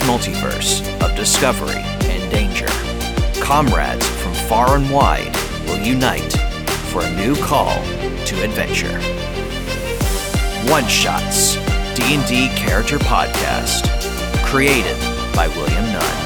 endless multiverse of discovery and danger, comrades from far and wide will unite for a new call to adventure. One Shots D&D Character Podcast, created by William Nunn.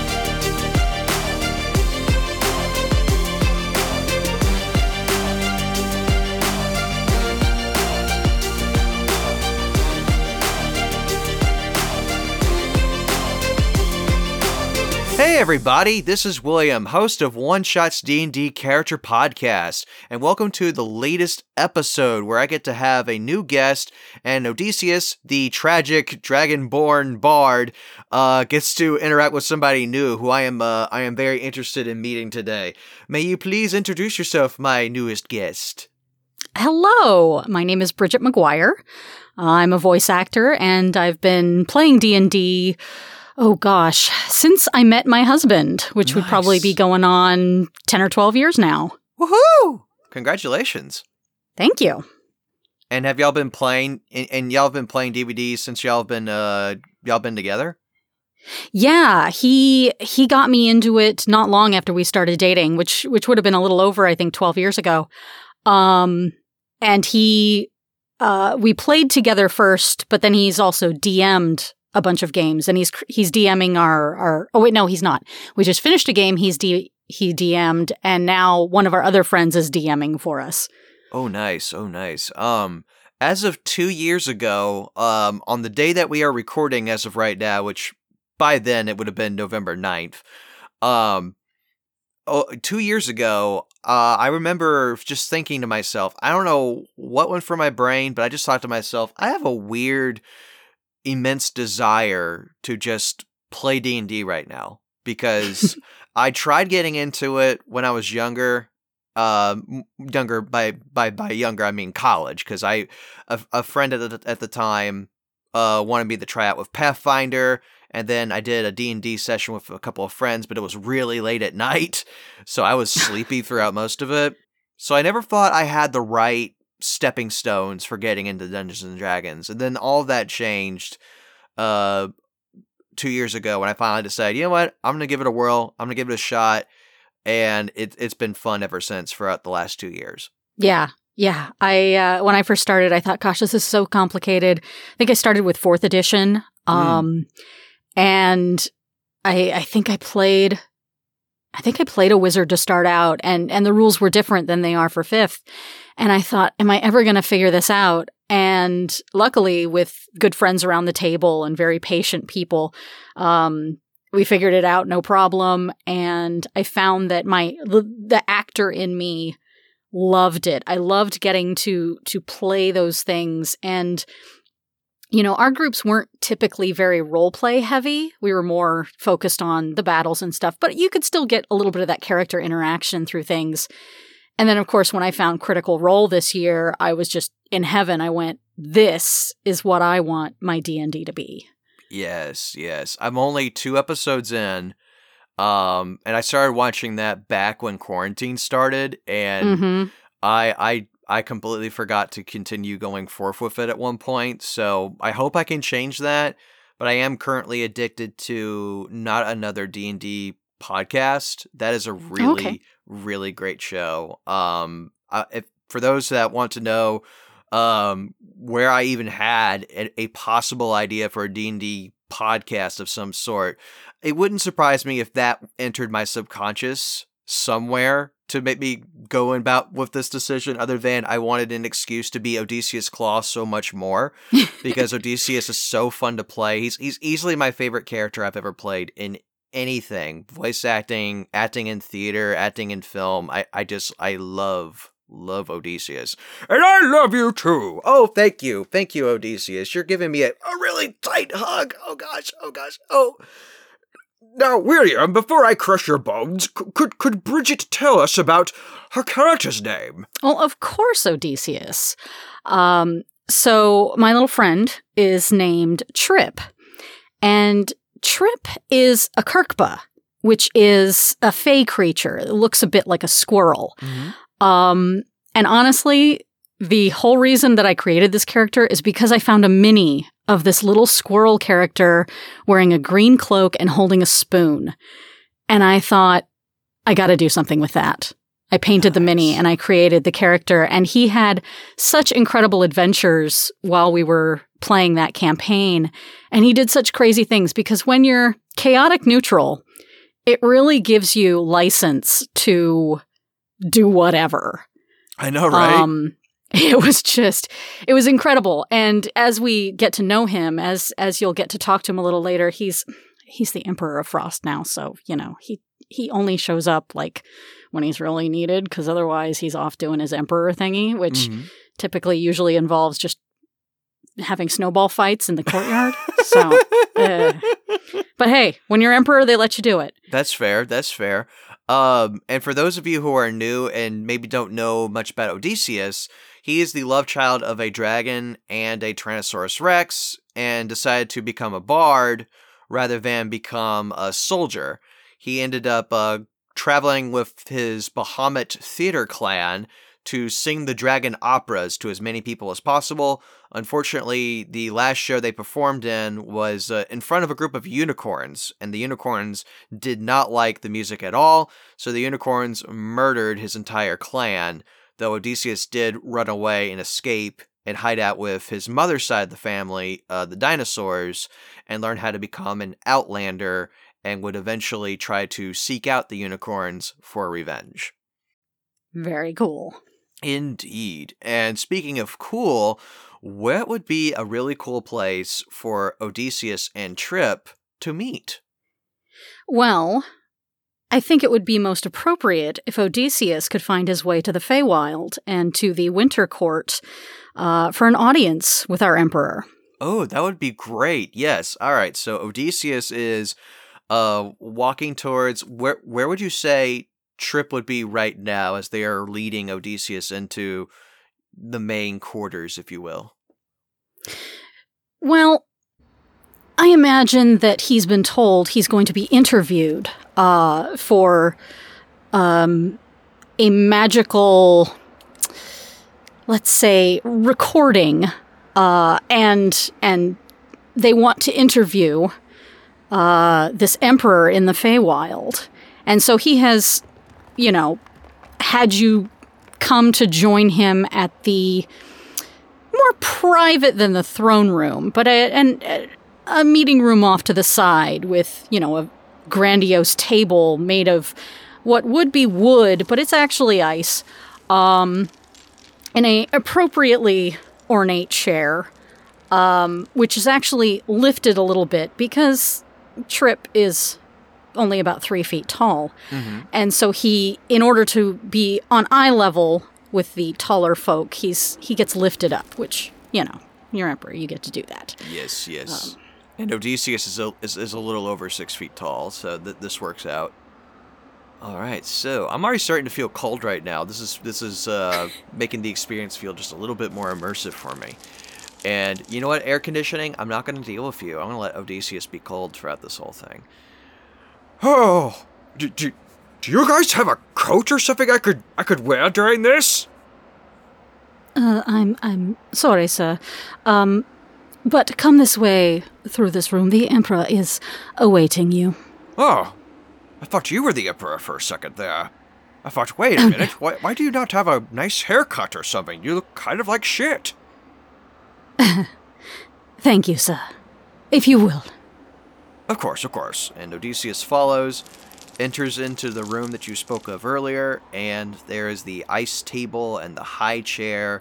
Hey everybody, this is William, host of One Shots D&D Character Podcast, and welcome to the latest episode where I get to have a new guest and Odysseus, the tragic dragonborn bard, uh, gets to interact with somebody new who I am uh, I am very interested in meeting today. May you please introduce yourself, my newest guest? Hello, my name is Bridget McGuire. I'm a voice actor and I've been playing D&D Oh gosh, since I met my husband, which nice. would probably be going on 10 or 12 years now. Woohoo! Congratulations. Thank you. And have y'all been playing and, and y'all have been playing DVDs since y'all have been uh y'all been together? Yeah, he he got me into it not long after we started dating, which which would have been a little over I think 12 years ago. Um and he uh we played together first, but then he's also DM'd a bunch of games and he's he's DMing our our oh wait no he's not. We just finished a game he's D, he DM'd and now one of our other friends is DMing for us. Oh nice. Oh nice. Um as of 2 years ago, um on the day that we are recording as of right now, which by then it would have been November 9th. Um oh, two years ago, uh, I remember just thinking to myself, I don't know what went for my brain, but I just thought to myself, I have a weird immense desire to just play D&D right now because I tried getting into it when I was younger. Uh, younger by by by younger I mean college because I a, a, friend at the at the time uh wanted me to try out with Pathfinder and then I did a D&D session with a couple of friends but it was really late at night so I was sleepy throughout most of it so I never thought I had the right stepping stones for getting into Dungeons and Dragons. And then all that changed uh two years ago when I finally decided, you know what, I'm gonna give it a whirl, I'm gonna give it a shot. And it it's been fun ever since throughout the last two years. Yeah. Yeah. I uh when I first started I thought, gosh, this is so complicated. I think I started with fourth edition. Mm. Um mm. and I I think I played I think I played a wizard to start out and and the rules were different than they are for 5th. And I thought, am I ever going to figure this out? And luckily with good friends around the table and very patient people, um, we figured it out no problem and I found that my the, the actor in me loved it. I loved getting to to play those things and you know, our groups weren't typically very role play heavy. We were more focused on the battles and stuff, but you could still get a little bit of that character interaction through things. And then, of course, when I found Critical Role this year, I was just in heaven. I went, "This is what I want my D and D to be." Yes, yes. I'm only two episodes in, um, and I started watching that back when quarantine started, and mm-hmm. I, I I completely forgot to continue going forth with it at one point. So I hope I can change that. But I am currently addicted to not another D and D podcast. That is a really okay. really great show. Um, uh, if for those that want to know, um, where I even had a, a possible idea for a D and D podcast of some sort, it wouldn't surprise me if that entered my subconscious somewhere to make me go about with this decision other than I wanted an excuse to be Odysseus Claw so much more because Odysseus is so fun to play. He's he's easily my favorite character I've ever played in anything. Voice acting, acting in theater, acting in film. I, I just I love love Odysseus. And I love you too. Oh, thank you. Thank you, Odysseus. You're giving me a, a really tight hug. Oh gosh. Oh gosh. Oh now, William, before I crush your bones, could could Bridget tell us about her character's name? Well, of course, Odysseus. Um, so my little friend is named Trip, and Trip is a Kirkba, which is a fey creature. It looks a bit like a squirrel. Mm-hmm. Um, and honestly, the whole reason that I created this character is because I found a mini of this little squirrel character wearing a green cloak and holding a spoon. And I thought, I got to do something with that. I painted the mini and I created the character, and he had such incredible adventures while we were playing that campaign. And he did such crazy things because when you're chaotic neutral, it really gives you license to do whatever. I know, right? Um, it was just it was incredible and as we get to know him as as you'll get to talk to him a little later he's he's the emperor of frost now so you know he he only shows up like when he's really needed because otherwise he's off doing his emperor thingy which mm-hmm. typically usually involves just having snowball fights in the courtyard so uh. but hey when you're emperor they let you do it that's fair that's fair um, and for those of you who are new and maybe don't know much about odysseus he is the love child of a dragon and a Tyrannosaurus Rex and decided to become a bard rather than become a soldier. He ended up uh, traveling with his Bahamut theater clan to sing the dragon operas to as many people as possible. Unfortunately, the last show they performed in was uh, in front of a group of unicorns, and the unicorns did not like the music at all, so the unicorns murdered his entire clan though Odysseus did run away and escape and hide out with his mother's side of the family, uh, the dinosaurs, and learn how to become an outlander and would eventually try to seek out the unicorns for revenge. Very cool. Indeed. And speaking of cool, what would be a really cool place for Odysseus and Trip to meet? Well, I think it would be most appropriate if Odysseus could find his way to the Feywild and to the Winter Court uh, for an audience with our Emperor. Oh, that would be great. Yes. All right. So Odysseus is uh, walking towards where? Where would you say Trip would be right now as they are leading Odysseus into the main quarters, if you will? Well, I imagine that he's been told he's going to be interviewed uh, for um, a magical, let's say, recording, uh, and and they want to interview uh, this emperor in the Feywild, and so he has, you know, had you come to join him at the more private than the throne room, but a, and a meeting room off to the side with, you know, a grandiose table made of what would be wood, but it's actually ice, um, in a appropriately ornate chair, um, which is actually lifted a little bit because Trip is only about three feet tall. Mm-hmm. And so he, in order to be on eye level with the taller folk, he's he gets lifted up, which, you know, you're emperor, you get to do that. Yes, yes. Um, and Odysseus is a, is, is a little over six feet tall, so th- this works out. All right, so I'm already starting to feel cold right now. This is this is uh, making the experience feel just a little bit more immersive for me. And you know what, air conditioning? I'm not going to deal with you. I'm going to let Odysseus be cold throughout this whole thing. Oh, do, do, do you guys have a coat or something I could I could wear during this? Uh, I'm I'm sorry, sir. Um, but come this way, through this room. The Emperor is awaiting you. Oh, I thought you were the Emperor for a second there. I thought, wait a minute, why, why do you not have a nice haircut or something? You look kind of like shit. Thank you, sir. If you will. Of course, of course. And Odysseus follows, enters into the room that you spoke of earlier, and there is the ice table and the high chair,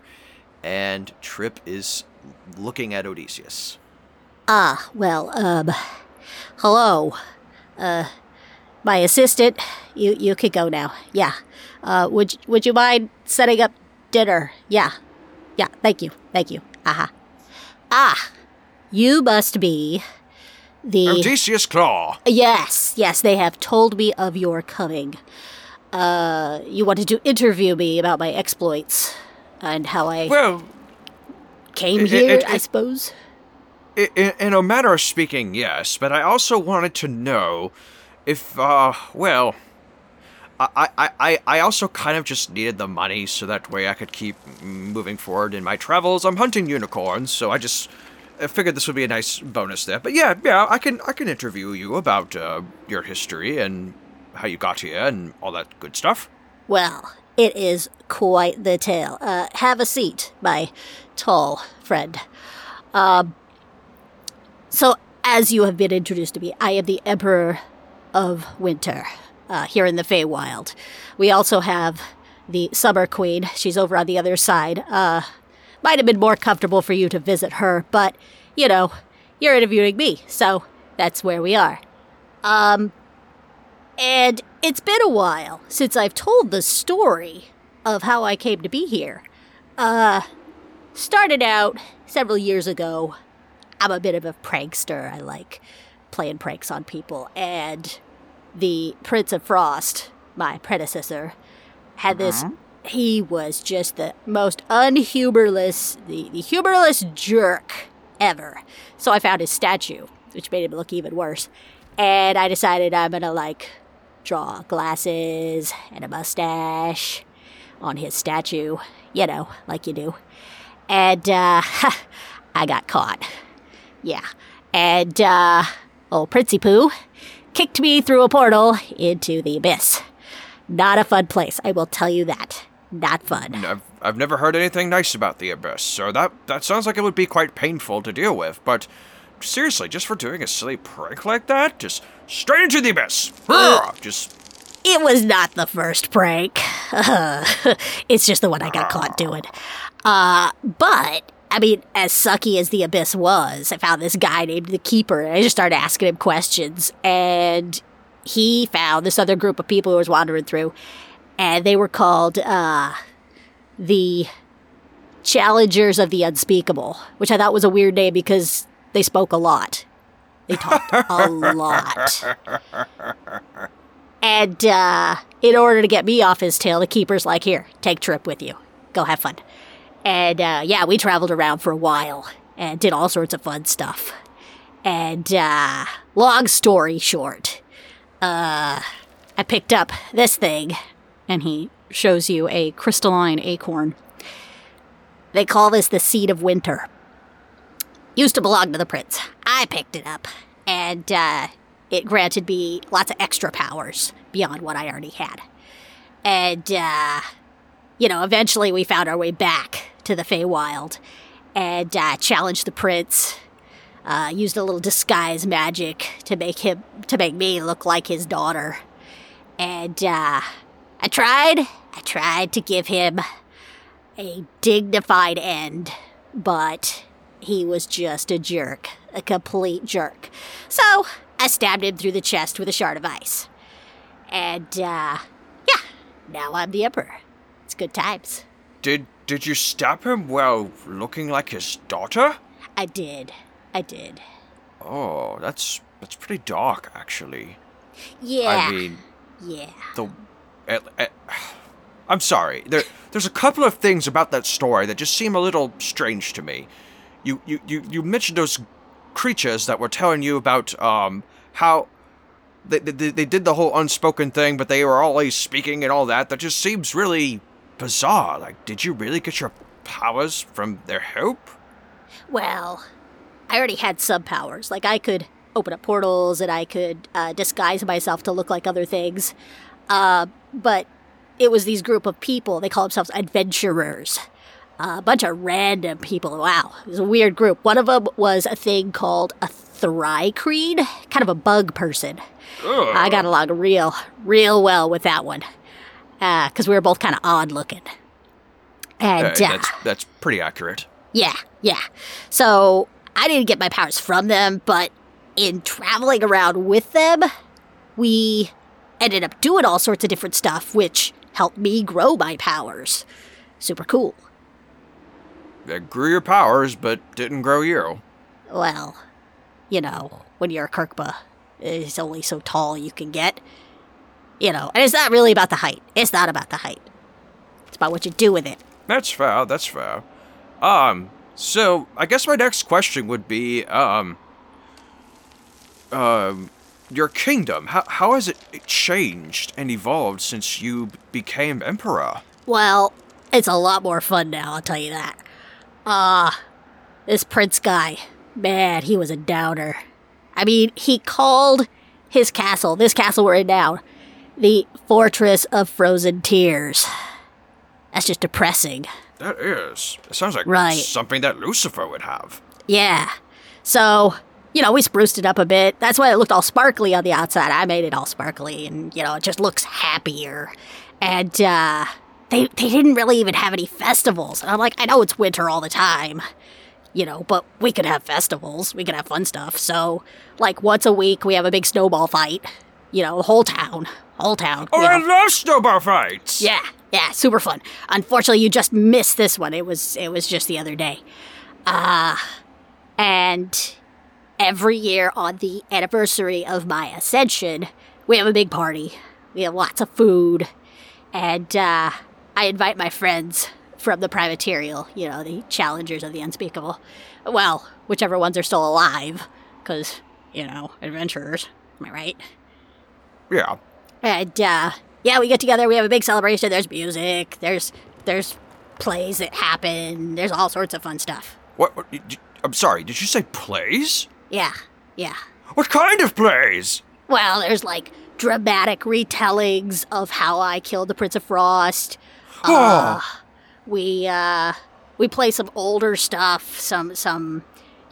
and Trip is looking at Odysseus. Ah, well, um, hello. Uh, my assistant, you you could go now. Yeah. Uh, would would you mind setting up dinner? Yeah. Yeah. Thank you. Thank you. Aha. Ah, you must be the Odysseus Claw. Yes, yes. They have told me of your coming. Uh, you wanted to interview me about my exploits and how I. Well, came it, here, it, it, I suppose. In, in a manner of speaking, yes, but I also wanted to know if, uh, well, I, I, I, I also kind of just needed the money so that way I could keep moving forward in my travels. I'm hunting unicorns, so I just I figured this would be a nice bonus there. But yeah, yeah, I can I can interview you about uh, your history and how you got here and all that good stuff. Well, it is quite the tale. Uh, have a seat, my tall friend. Um, so, as you have been introduced to me, I am the Emperor of Winter uh, here in the Feywild. We also have the Summer Queen. She's over on the other side. Might have been more comfortable for you to visit her, but, you know, you're interviewing me, so that's where we are. Um, and it's been a while since I've told the story of how I came to be here. Uh, started out several years ago. I'm a bit of a prankster. I like playing pranks on people. And the Prince of Frost, my predecessor, had this. He was just the most unhumorless, the, the humorless jerk ever. So I found his statue, which made him look even worse. And I decided I'm gonna like draw glasses and a mustache on his statue, you know, like you do. And uh, I got caught. Yeah. And uh, old Princey Poo kicked me through a portal into the abyss. Not a fun place, I will tell you that. Not fun. I've, I've never heard anything nice about the abyss, so that that sounds like it would be quite painful to deal with. But seriously, just for doing a silly prank like that, just straight into the abyss. Just It was not the first prank. it's just the one I got caught doing. Uh, but I mean, as sucky as the abyss was, I found this guy named the Keeper, and I just started asking him questions, and he found this other group of people who was wandering through, and they were called uh, the Challengers of the Unspeakable, which I thought was a weird name because they spoke a lot. They talked a lot. And uh, in order to get me off his tail, the keeper's like, "Here, take trip with you. Go have fun." And uh, yeah, we traveled around for a while and did all sorts of fun stuff. And uh, long story short, uh, I picked up this thing, And he shows you a crystalline acorn. They call this the Seed of Winter. Used to belong to the prince. I picked it up, and uh, it granted me lots of extra powers beyond what I already had. And, uh, you know, eventually we found our way back to the Feywild and uh, challenged the prince. Uh, used a little disguise magic to make him to make me look like his daughter, and uh, I tried. I tried to give him a dignified end, but he was just a jerk, a complete jerk. So I stabbed him through the chest with a shard of ice. And, uh, yeah, now I'm the Emperor. It's good times. did did you stab him while looking like his daughter? I did. I did. Oh, that's that's pretty dark, actually. Yeah. I mean, yeah. the. Eh, eh, I'm sorry. There, there's a couple of things about that story that just seem a little strange to me. You, you, you, you mentioned those creatures that were telling you about um how they, they, they did the whole unspoken thing, but they were always speaking and all that. That just seems really bizarre. Like, did you really get your powers from their help? Well, I already had sub powers. Like, I could open up portals and I could uh, disguise myself to look like other things. Uh, but it was these group of people. They call themselves adventurers. Uh, a bunch of random people. Wow, it was a weird group. One of them was a thing called a Thri-kreen, kind of a bug person. I got along real, real well with that one. Because we were both kind of odd looking. And Uh, uh, that's that's pretty accurate. yeah, yeah. So I didn't get my powers from them, but in traveling around with them, we ended up doing all sorts of different stuff, which helped me grow my powers. Super cool. That grew your powers, but didn't grow you. Well, you know, when you're a Kirkba, it's only so tall you can get. You know, and it's not really about the height. It's not about the height. It's about what you do with it. That's fair. That's fair. Um. So I guess my next question would be, um, um, your kingdom, how, how has it changed and evolved since you became emperor? Well, it's a lot more fun now, I'll tell you that. Ah, uh, this prince guy, man, he was a downer. I mean, he called his castle, this castle we're in now, the Fortress of Frozen Tears. That's just depressing. That is. It sounds like right. something that Lucifer would have. Yeah. So, you know, we spruced it up a bit. That's why it looked all sparkly on the outside. I made it all sparkly and, you know, it just looks happier. And, uh, they, they didn't really even have any festivals. And I'm like, I know it's winter all the time, you know, but we could have festivals. We could have fun stuff. So, like, once a week, we have a big snowball fight. You know, the whole town. Whole town. Oh, I love snowball fights! Yeah, yeah, super fun. Unfortunately, you just missed this one. It was it was just the other day. Uh and every year on the anniversary of my ascension, we have a big party. We have lots of food, and uh, I invite my friends from the Prime Material, you know, the challengers of the unspeakable. Well, whichever ones are still alive, because, you know, adventurers. Am I right? Yeah. And, uh, yeah, we get together, we have a big celebration, there's music, there's, there's plays that happen, there's all sorts of fun stuff. What? what I'm sorry, did you say plays? Yeah, yeah. What kind of plays? Well, there's like dramatic retellings of how I killed the Prince of Frost. Oh. Uh, we uh, we play some older stuff, some some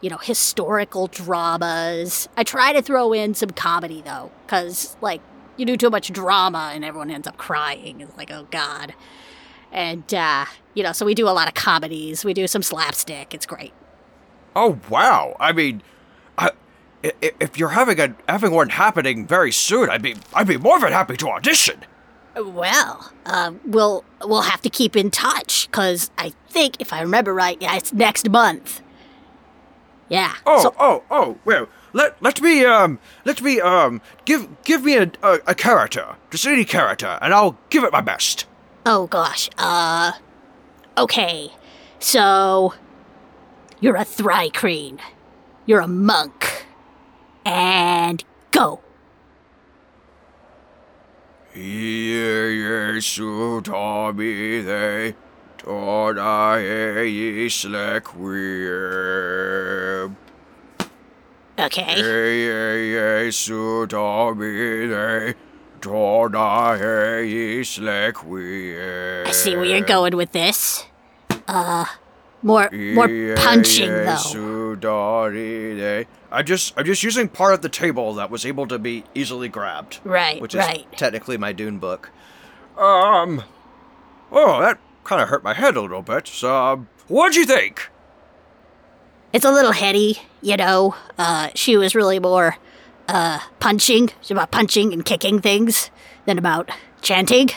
you know historical dramas. I try to throw in some comedy though, because like you do too much drama and everyone ends up crying. It's like oh god. And uh, you know, so we do a lot of comedies. We do some slapstick. It's great. Oh wow! I mean, if you're having a having one happening very soon, I'd be I'd be more than happy to audition. Well, uh, we'll we'll have to keep in touch because I think if I remember right, yeah, it's next month. Yeah. Oh, so- oh, oh. Well, let let me um let me um give give me a, a, a character, just any character, and I'll give it my best. Oh gosh. Uh. Okay. So you're a Thri-kreen. You're a monk. And go. Jesu Tommy they Toda Slekweeb. Okay. Jesu Tommy they Toda Slekweeb. I see where you're going with this. Uh more more punching though. I just I'm just using part of the table that was able to be easily grabbed. Right, which right. is technically my Dune book. Um Oh, that kind of hurt my head a little bit. So, um, what'd you think? It's a little heady, you know. Uh, she was really more uh, punching. She's about punching and kicking things than about chanting.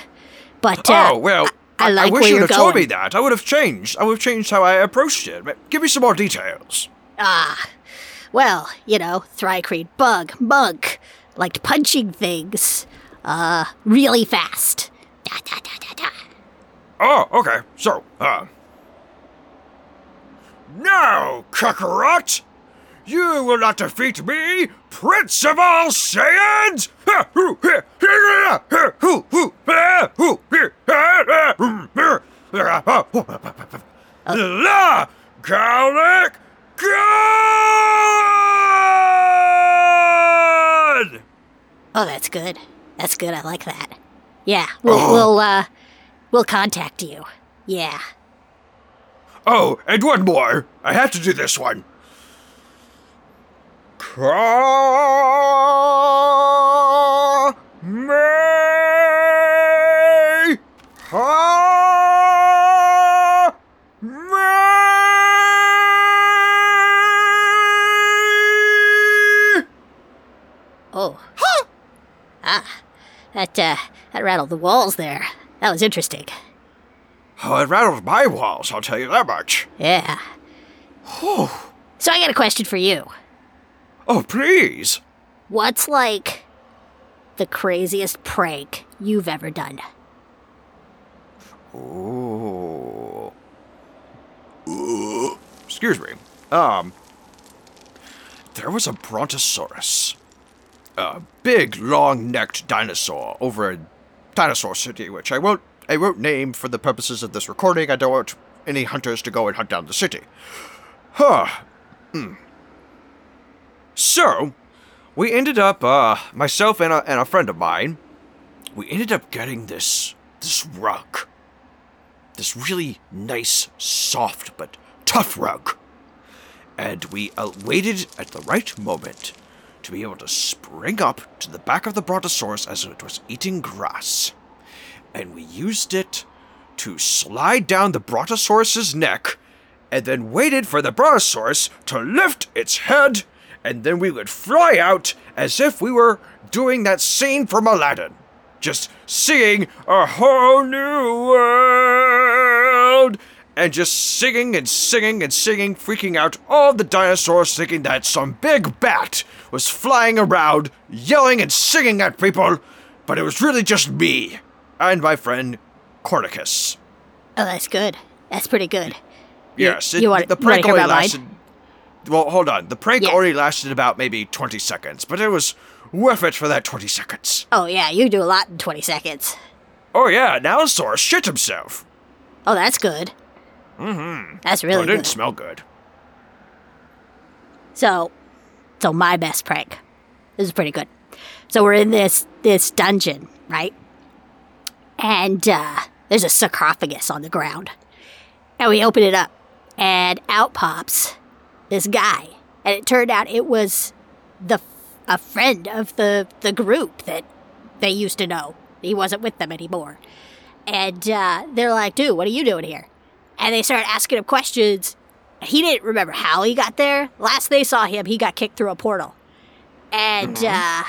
But uh, oh well, I, I, like I wish you'd have told me that. I would have changed. I would have changed how I approached it. But give me some more details. Ah, well, you know, Thri-kreen bug monk liked punching things, uh, really fast. Da, da, da, da, da. Oh, okay. So, uh, now, Kakarot, you will not defeat me, Prince of all Saiyans! La God! Oh, that's good. That's good. I like that. Yeah, we'll, oh. we'll, uh, we'll contact you. Yeah. Oh, and one more. I have to do this one. Ka that uh, that rattled the walls there. That was interesting. Oh, it rattled my walls. I'll tell you that much. Yeah. Whew. So I got a question for you. Oh, please. What's like the craziest prank you've ever done? Oh. Excuse me. Um. There was a brontosaurus. A big, long-necked dinosaur over in Dinosaur City, which I won't I won't name for the purposes of this recording. I don't want any hunters to go and hunt down the city. Huh. Hmm. So, we ended up, uh, myself and a, and a friend of mine, we ended up getting this this rug. This really nice, soft, but tough rug. And we uh, waited at the right moment to be able to spring up to the back of the Brontosaurus as it was eating grass. And we used it to slide down the Brontosaurus's neck and then waited for the Brontosaurus to lift its head and then we would fly out as if we were doing that scene from Aladdin. Just seeing a whole new world and just singing and singing and singing, freaking out all the dinosaurs thinking that some big bat was flying around, yelling and singing at people, but it was really just me and my friend Cornicus. Oh, that's good. That's pretty good. Yes, you it- want- the prank only about mine? lasted. Well, hold on. The prank Yeah. only lasted about maybe 20 seconds, but it was worth it for that 20 seconds. Oh, yeah, you do a lot in 20 seconds. Oh, yeah, an Allosaurus shit himself. Oh, that's good. Mm-hmm. That's But really it didn't smell good. So, so my best prank. This is pretty good. So we're in this this dungeon, right? And uh, there's a sarcophagus on the ground, and we open it up, and out pops this guy, and it turned out it was the a friend of the the group that they used to know. He wasn't with them anymore, and uh, they're like, "Dude, what are you doing here?" And they started asking him questions, he didn't remember how he got there. Last they saw him, he got kicked through a portal. And, uh,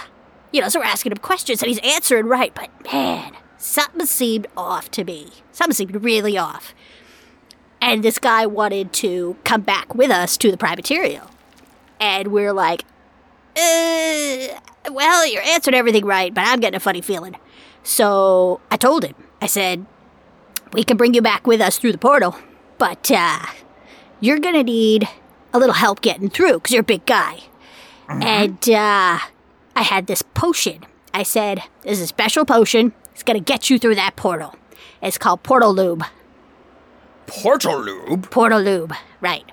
you know, so we're asking him questions and he's answering right, but man, something seemed off to me. Something seemed really off. And this guy wanted to come back with us to the Prime Material. And we're like, uh, well, you're answering everything right, but I'm getting a funny feeling. So I told him, I said, we can bring you back with us through the portal, but, uh, you're gonna need a little help getting through because you're a big guy. And uh, I had this potion. I said, "This is a special potion. It's gonna get you through that portal. It's called Portal Lube. Portal lube? Portal Lube, right?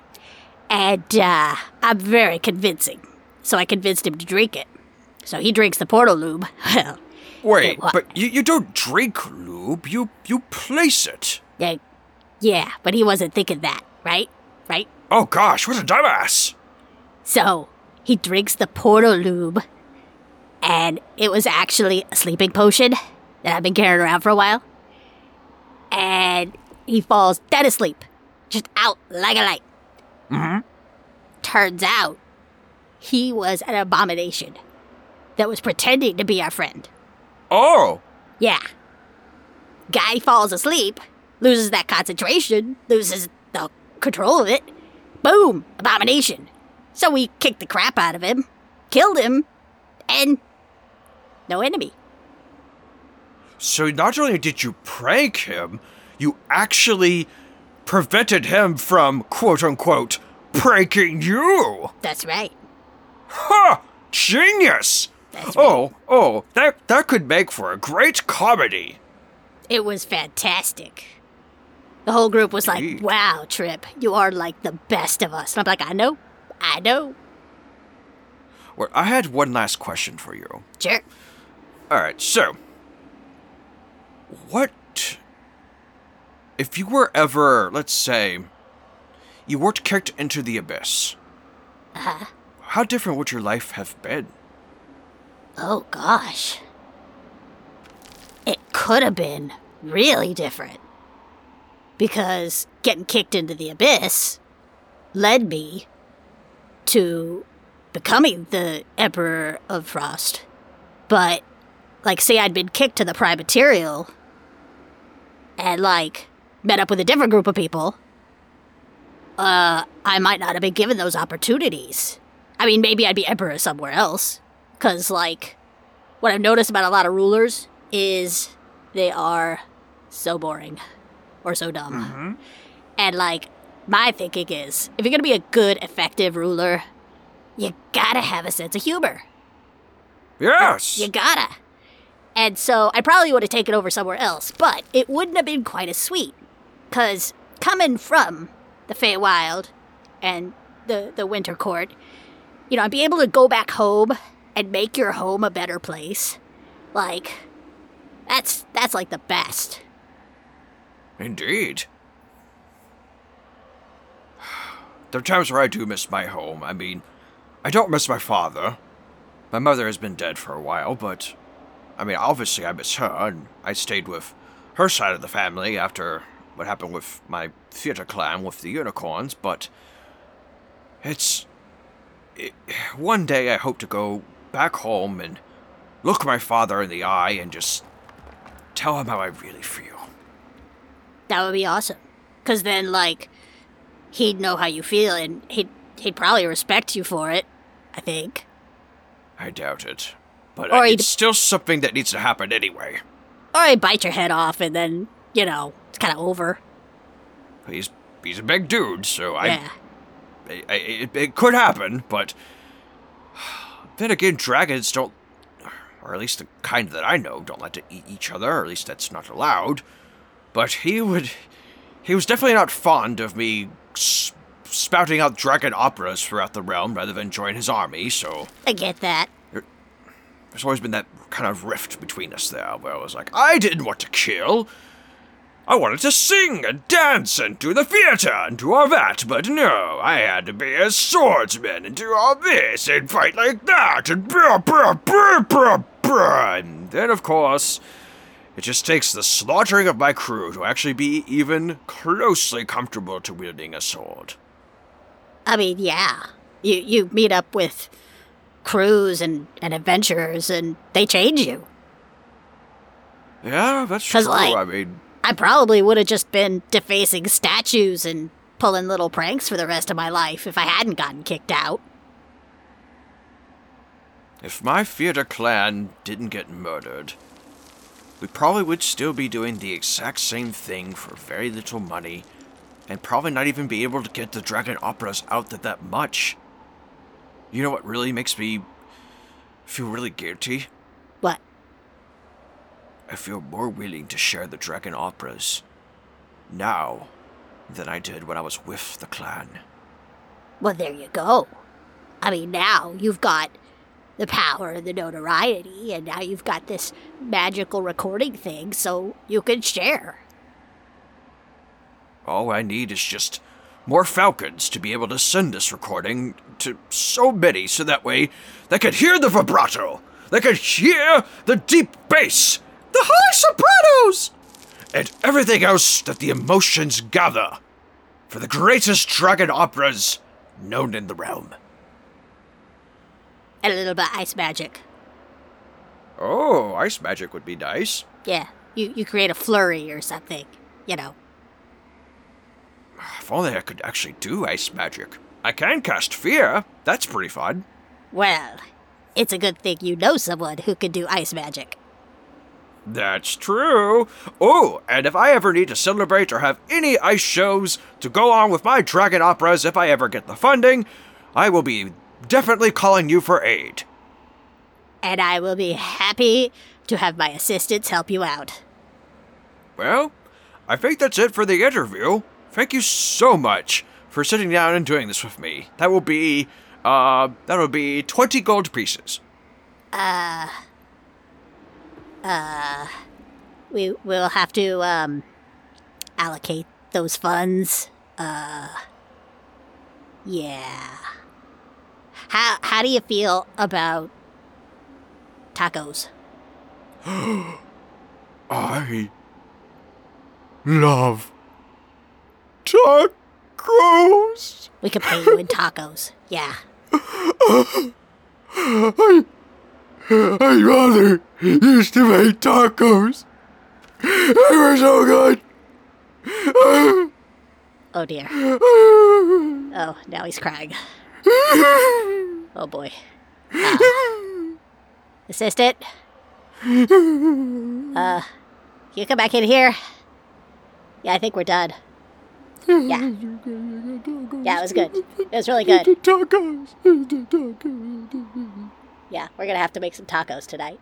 And uh, I'm very convincing. So I convinced him to drink it. So he drinks the Portal Lube. Wait, but you, you don't drink lube, you, you place it. yeah, yeah, but he wasn't thinking that, right? Right? Oh gosh, what a dumbass. So he drinks the Portal Lube, and it was actually a sleeping potion that I've been carrying around for a while. And he falls dead asleep, just out like a light. Mm-hmm. Turns out he was an abomination that was pretending to be our friend. Oh, Yeah. Guy falls asleep, loses that concentration, loses the control of it. Boom! Abomination. So we kicked the crap out of him, killed him, and no enemy. so not only did you prank him, you actually prevented him from quote unquote pranking you. That's right. Ha! Genius! That's right. Oh, oh, that that could make for a great comedy. It was fantastic. The whole group was like, Indeed. wow, Trip, you are like the best of us. And I'm like, I know, I know. Well, I had one last question for you. Sure. All right, so what if you were ever, let's say, you weren't kicked into the abyss? Uh-huh. How different would your life have been? Oh gosh. It could have been really different. Because getting kicked into the abyss led me to becoming the Emperor of Frost. But, like, say I'd been kicked to the Prime Material and, like, met up with a different group of people, uh, I might not have been given those opportunities. I mean, maybe I'd be Emperor somewhere else. Because, like, what I've noticed about a lot of rulers is they are so boring or so dumb. Mm-hmm. And, like, my thinking is if you're going to be a good, effective ruler, you gotta have a sense of humor. Yes. You gotta. And so I probably would have taken over somewhere else, but it wouldn't have been quite as sweet. Because coming from the Feywild and the, the Winter Court, you know, I'd be able to go back home and make your home a better place. Like, that's that's like the best. Indeed. There are times where I do miss my home. I mean, I don't miss my father. My mother has been dead for a while, but I mean, obviously I miss her, and I stayed with her side of the family after what happened with my theater clan with the unicorns, but it's. It, one day I hope to go back home and look my father in the eye and just tell him how I really feel. That would be awesome. Cause then like he'd know how you feel and he'd he'd probably respect you for it, I think. I doubt it. But Or it's still something that needs to happen anyway. Or he'd bite your head off and then, you know, it's kinda over. He's he's a big dude, so I, yeah. I, I it, it could happen. But then again, dragons don't, or at least the kind that I know, don't like to eat each other. Or at least that's not allowed. But he would, he was definitely not fond of me spouting out dragon operas throughout the realm rather than join his army. So I get that. there's always been that kind of rift between us there, where I was like, I didn't want to kill. I wanted to sing and dance and do the theater and do all that, but no, I had to be a swordsman and do all this and fight like that and brr, brr, brr, brr, brr. And then, of course, it just takes the slaughtering of my crew to actually be even closely comfortable to wielding a sword. I mean, yeah. You you meet up with crews and, and adventurers and they change you. Yeah, that's true. like- I mean, I probably would have just been defacing statues and pulling little pranks for the rest of my life if I hadn't gotten kicked out. If my theater clan didn't get murdered, we probably would still be doing the exact same thing for very little money, and probably not even be able to get the dragon operas out there that much. You know what really makes me feel really guilty? I feel more willing to share the dragon operas now than I did when I was with the clan. Well, there you go. I mean, now you've got the power and the notoriety, and now you've got this magical recording thing, so you can share. All I need is just more falcons to be able to send this recording to so many so that way they could hear the vibrato, they could hear the deep bass, the high sopranos, and everything else that the emotions gather for the greatest dragon operas known in the realm. And a little bit of ice magic. Oh, ice magic would be nice. Yeah, you, you create a flurry or something, you know. If only I could actually do ice magic. I can cast fear. That's pretty fun. Well, it's a good thing you know someone who can do ice magic. That's true. Oh, and if I ever need to celebrate or have any ice shows to go on with my dragon operas, if I ever get the funding, I will be definitely calling you for aid. And I will be happy to have my assistants help you out. Well, I think that's it for the interview. Thank you so much for sitting down and doing this with me. That will be, uh, that will be 20 gold pieces. We will have to um allocate those funds. Uh yeah. How how do you feel about tacos? I love tacos. We could pay you in tacos. Yeah. I, my mother used to make tacos. They were so good. Oh dear. Oh, now he's crying. Oh boy. Uh, assistant? Uh, you come back in here? Yeah, I think we're done. Yeah. Yeah, it was good. It was really good. Tacos. Yeah, we're gonna have to make some tacos tonight.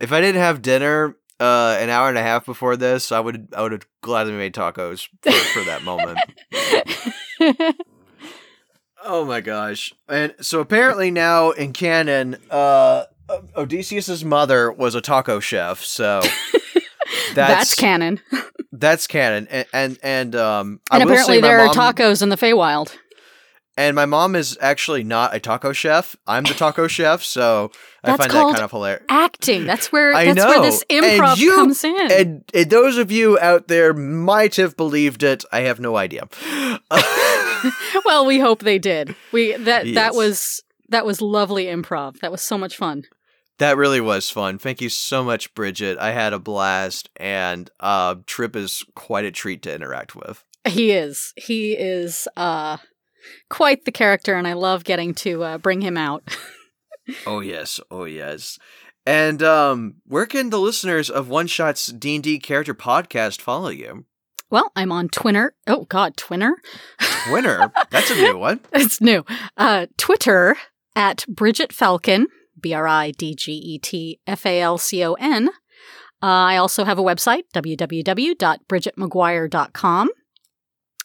if I didn't have dinner uh, an hour and a half before this, I would I would have gladly made tacos for, for that moment. oh my gosh! And so apparently now in canon, uh, Odysseus's mother was a taco chef. So that's, that's canon. That's canon, and and, and um, and apparently there mom, are tacos in the Feywild. And my mom is actually not a taco chef. I'm the taco chef, so I find that kind of hilarious. Acting. That's where I that's know. where this improv you, comes in. And, and, those of you out there might have believed it. I have no idea. well, we hope they did. We that yes. that was that was lovely improv. That was so much fun. That really was fun. Thank you so much, Bridget. I had a blast, and uh, Trip is quite a treat to interact with. He is. He is. uh quite the character, and I love getting to uh, bring him out. oh yes, oh yes. And um, where can the listeners of One Shot's D and D character podcast follow you? Well, I'm on Twitter. Oh God, Twitter. Twitter. That's a new one. it's new. Uh, Twitter at Bridget Falcon. B R I D G E T F A L C O N. Uh, I also have a website, www.bridgetmcguire.com.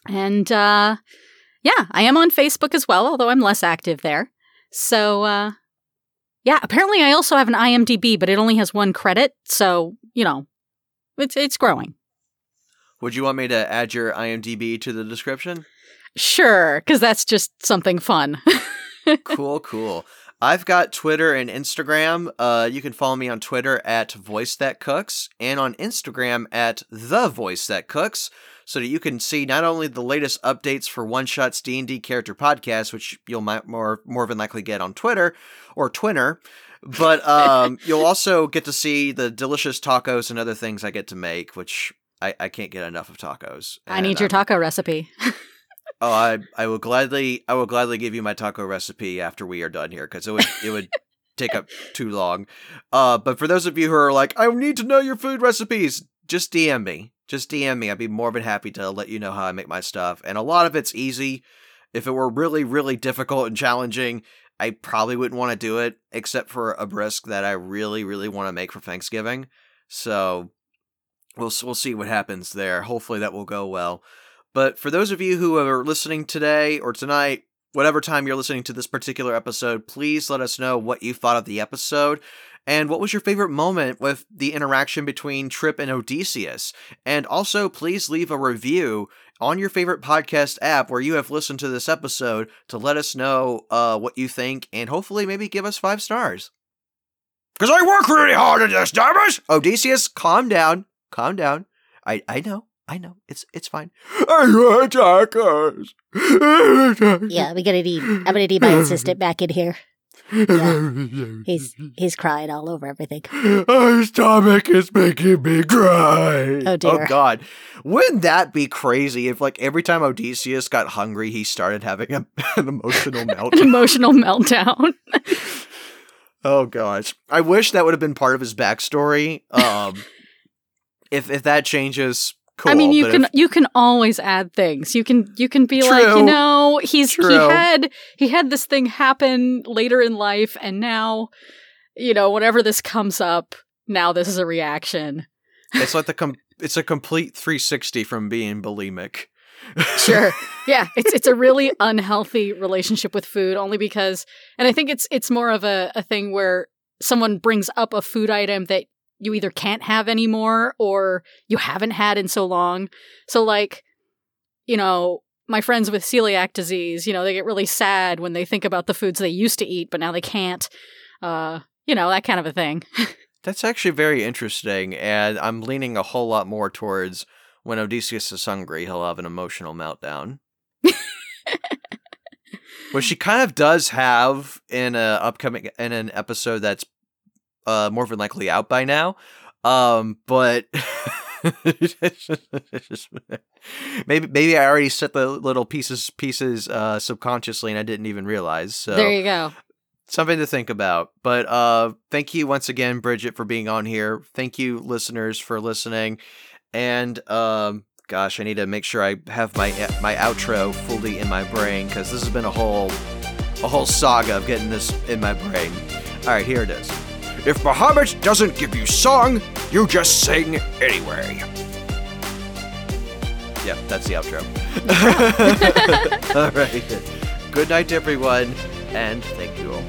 And uh, yeah, I am on Facebook as well, although I'm less active there. So, uh, yeah, apparently I also have an IMDb, but it only has one credit. So, you know, it's, it's growing. Would you want me to add your IMDb to the description? Sure, because that's just something fun. cool, cool. I've got Twitter and Instagram. Uh, you can follow me on Twitter at Voice That Cooks and on Instagram at The Voice That Cooks so that you can see not only the latest updates for One Shot's D&D character podcast, which you'll more more than likely get on Twitter or Twitter, but um, you'll also get to see the delicious tacos and other things I get to make, which I, I can't get enough of tacos. I need your taco recipe. oh, I I will gladly I will gladly give you my taco recipe after we are done here because it would it would take up too long. Uh, but for those of you who are like, I need to know your food recipes, just DM me just DM me. I'd be more than happy to let you know how I make my stuff. And a lot of it's easy. If it were really, really difficult and challenging, I probably wouldn't want to do it, except for a brisk that I really, really want to make for Thanksgiving. So we'll we'll see what happens there. Hopefully that will go well. But for those of you who are listening today or tonight, whatever time you're listening to this particular episode, please let us know what you thought of the episode. And what was your favorite moment with the interaction between Trip and Odysseus? And also, please leave a review on your favorite podcast app where you have listened to this episode to let us know uh, what you think and hopefully maybe give us five stars. Because I work really hard at this, Davis! Odysseus, calm down. Calm down. I, I know. I know. It's it's fine. I want tacos. yeah, we gotta need I'm gonna need my assistant back in here. Yeah. he's he's crying all over everything. My stomach is making me cry. Oh dear. Oh god. Wouldn't that be crazy if like every time Odysseus got hungry he started having a, an emotional meltdown? an emotional meltdown. oh gosh. I wish that would have been part of his backstory. Um if if that changes Cool, I mean, you can if... you can always add things. You can you can be True. like, you know, he's True. he had he had this thing happen later in life, and now, you know, whenever this comes up, now this is a reaction. It's like the com- it's a complete 360 from being bulimic. sure. Yeah, it's it's a really unhealthy relationship with food only because and I think it's it's more of a, a thing where someone brings up a food item that you either can't have anymore or you haven't had in so long. So, like, you know, my friends with celiac disease, you know, they get really sad when they think about the foods they used to eat, but now they can't. Uh, you know, that kind of a thing. That's actually very interesting, and I'm leaning a whole lot more towards when Odysseus is hungry, he'll have an emotional meltdown. Which she kind of does have in a upcoming in an episode that's uh, more than likely out by now. Um, but maybe maybe I already set the little pieces pieces uh, subconsciously and I didn't even realize. So there you go. Something to think about. But uh, thank you once again, Bridget, for being on here. Thank you, listeners, for listening. And um, gosh, I need to make sure I have my my outro fully in my brain because this has been a whole a whole saga of getting this in my brain. All right, here it is. If Muhammad doesn't give you song, you just sing anyway. Yeah, that's the outro. all right. Good night, everyone, and thank you all.